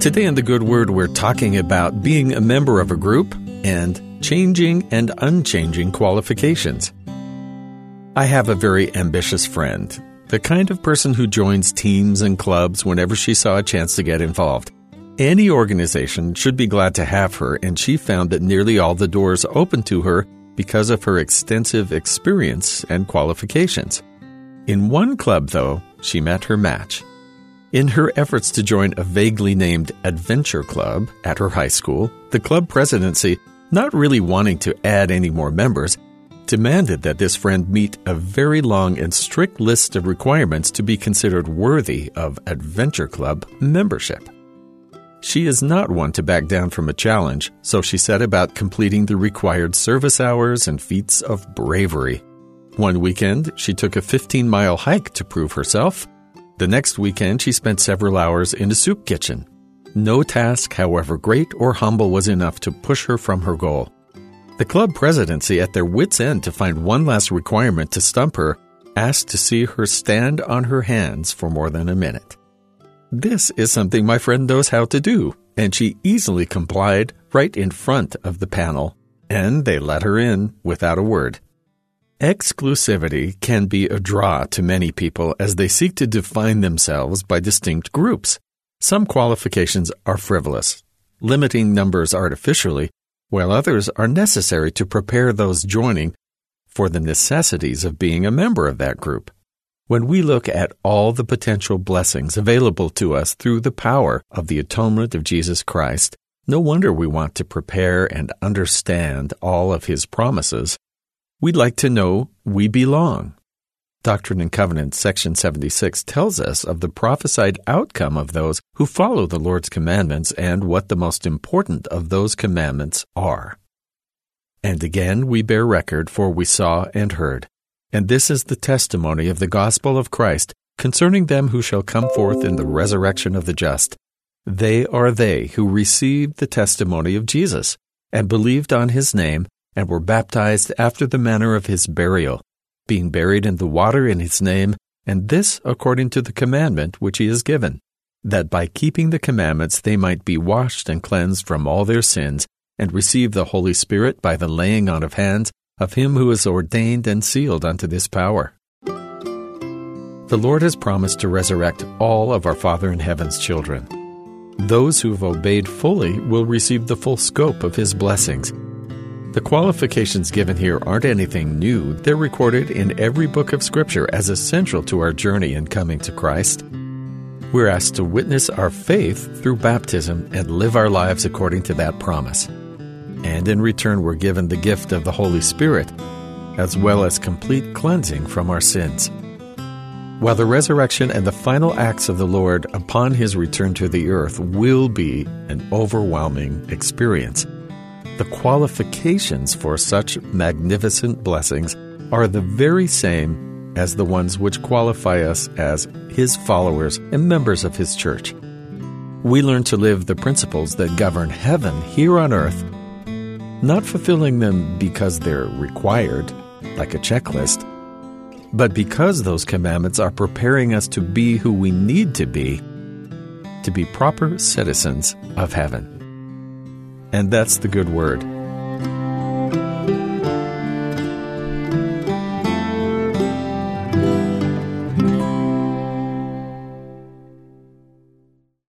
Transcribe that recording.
Today in The Good Word, we're talking about being a member of a group and changing and unchanging qualifications. I have a very ambitious friend, the kind of person who joins teams and clubs whenever she saw a chance to get involved. Any organization should be glad to have her, and she found that nearly all the doors open to her because of her extensive experience and qualifications. In one club, though, she met her match. In her efforts to join a vaguely named adventure club at her high school, the club presidency, not really wanting to add any more members, demanded that this friend meet a very long and strict list of requirements to be considered worthy of adventure club membership. She is not one to back down from a challenge, so she set about completing the required service hours and feats of bravery. One weekend, she took a 15 mile hike to prove herself the next weekend, she spent several hours in a soup kitchen. No task, however great or humble, was enough to push her from her goal. The club presidency, at their wits' end to find one last requirement to stump her, asked to see her stand on her hands for more than a minute. This is something my friend knows how to do, and she easily complied right in front of the panel, and they let her in without a word. Exclusivity can be a draw to many people as they seek to define themselves by distinct groups. Some qualifications are frivolous, limiting numbers artificially, while others are necessary to prepare those joining for the necessities of being a member of that group. When we look at all the potential blessings available to us through the power of the atonement of Jesus Christ, no wonder we want to prepare and understand all of his promises We'd like to know we belong. Doctrine and Covenants, section 76, tells us of the prophesied outcome of those who follow the Lord's commandments and what the most important of those commandments are. And again we bear record, for we saw and heard. And this is the testimony of the gospel of Christ concerning them who shall come forth in the resurrection of the just. They are they who received the testimony of Jesus and believed on his name and were baptized after the manner of his burial, being buried in the water in his name, and this according to the commandment which he has given, that by keeping the commandments they might be washed and cleansed from all their sins, and receive the Holy Spirit by the laying on of hands of him who is ordained and sealed unto this power. The Lord has promised to resurrect all of our Father in heaven's children. Those who have obeyed fully will receive the full scope of his blessings the qualifications given here aren't anything new, they're recorded in every book of Scripture as essential to our journey in coming to Christ. We're asked to witness our faith through baptism and live our lives according to that promise. And in return, we're given the gift of the Holy Spirit, as well as complete cleansing from our sins. While the resurrection and the final acts of the Lord upon his return to the earth will be an overwhelming experience, the qualifications for such magnificent blessings are the very same as the ones which qualify us as His followers and members of His church. We learn to live the principles that govern heaven here on earth, not fulfilling them because they're required, like a checklist, but because those commandments are preparing us to be who we need to be, to be proper citizens of heaven. And that's the good word.